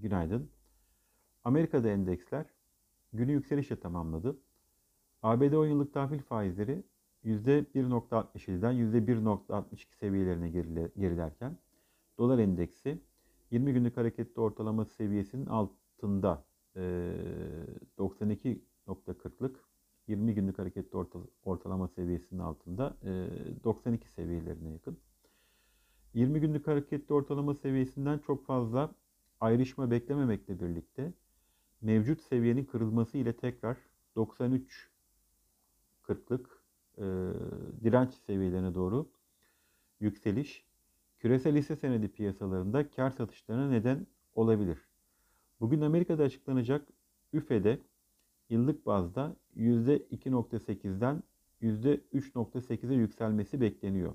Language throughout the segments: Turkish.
Günaydın. Amerika'da endeksler günü yükselişle tamamladı. ABD 10 yıllık tahvil faizleri %1.67'den %1.62 seviyelerine gerile- gerilerken dolar endeksi 20 günlük hareketli ortalama seviyesinin altında eee, 92.40'lık 20 günlük hareketli orta- ortalama seviyesinin altında eee, 92 seviyelerine yakın. 20 günlük hareketli ortalama seviyesinden çok fazla ayrışma beklememekle birlikte mevcut seviyenin kırılması ile tekrar 93 40'lık e, direnç seviyelerine doğru yükseliş küresel hisse senedi piyasalarında kar satışlarına neden olabilir. Bugün Amerika'da açıklanacak üfede yıllık bazda %2.8'den %3.8'e yükselmesi bekleniyor.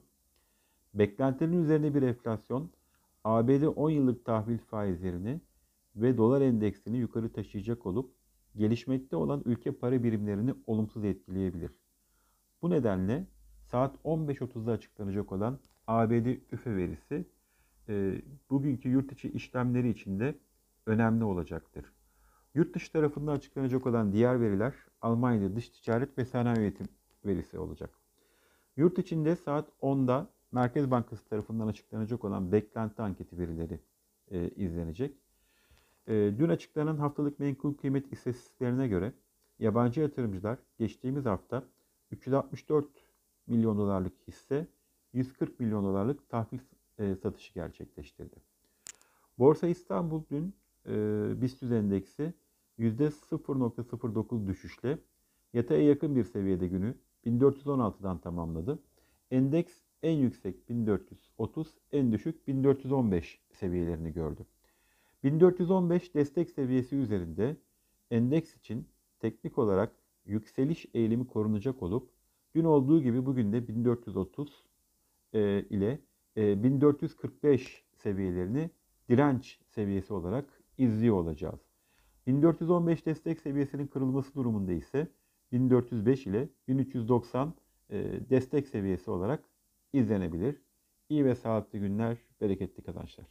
Beklentilerin üzerine bir enflasyon ABD 10 yıllık tahvil faizlerini ve dolar endeksini yukarı taşıyacak olup gelişmekte olan ülke para birimlerini olumsuz etkileyebilir. Bu nedenle saat 15.30'da açıklanacak olan ABD üfe verisi e, bugünkü yurt içi işlemleri için de önemli olacaktır. Yurt dışı tarafında açıklanacak olan diğer veriler Almanya dış ticaret ve sanayi üretim verisi olacak. Yurt içinde saat 10'da Merkez Bankası tarafından açıklanacak olan beklenti anketi verileri e, izlenecek. E, dün açıklanan haftalık menkul kıymet istatistiklerine göre yabancı yatırımcılar geçtiğimiz hafta 364 milyon dolarlık hisse 140 milyon dolarlık tahvil e, satışı gerçekleştirdi. Borsa İstanbul dün e, BIST endeksi %0.09 düşüşle yataya yakın bir seviyede günü 1416'dan tamamladı. Endeks en yüksek 1430, en düşük 1415 seviyelerini gördü. 1415 destek seviyesi üzerinde endeks için teknik olarak yükseliş eğilimi korunacak olup dün olduğu gibi bugün de 1430 e, ile e, 1445 seviyelerini direnç seviyesi olarak izliyor olacağız. 1415 destek seviyesinin kırılması durumunda ise 1405 ile 1390 e, destek seviyesi olarak izlenebilir. İyi ve sağlıklı günler, bereketli kazançlar.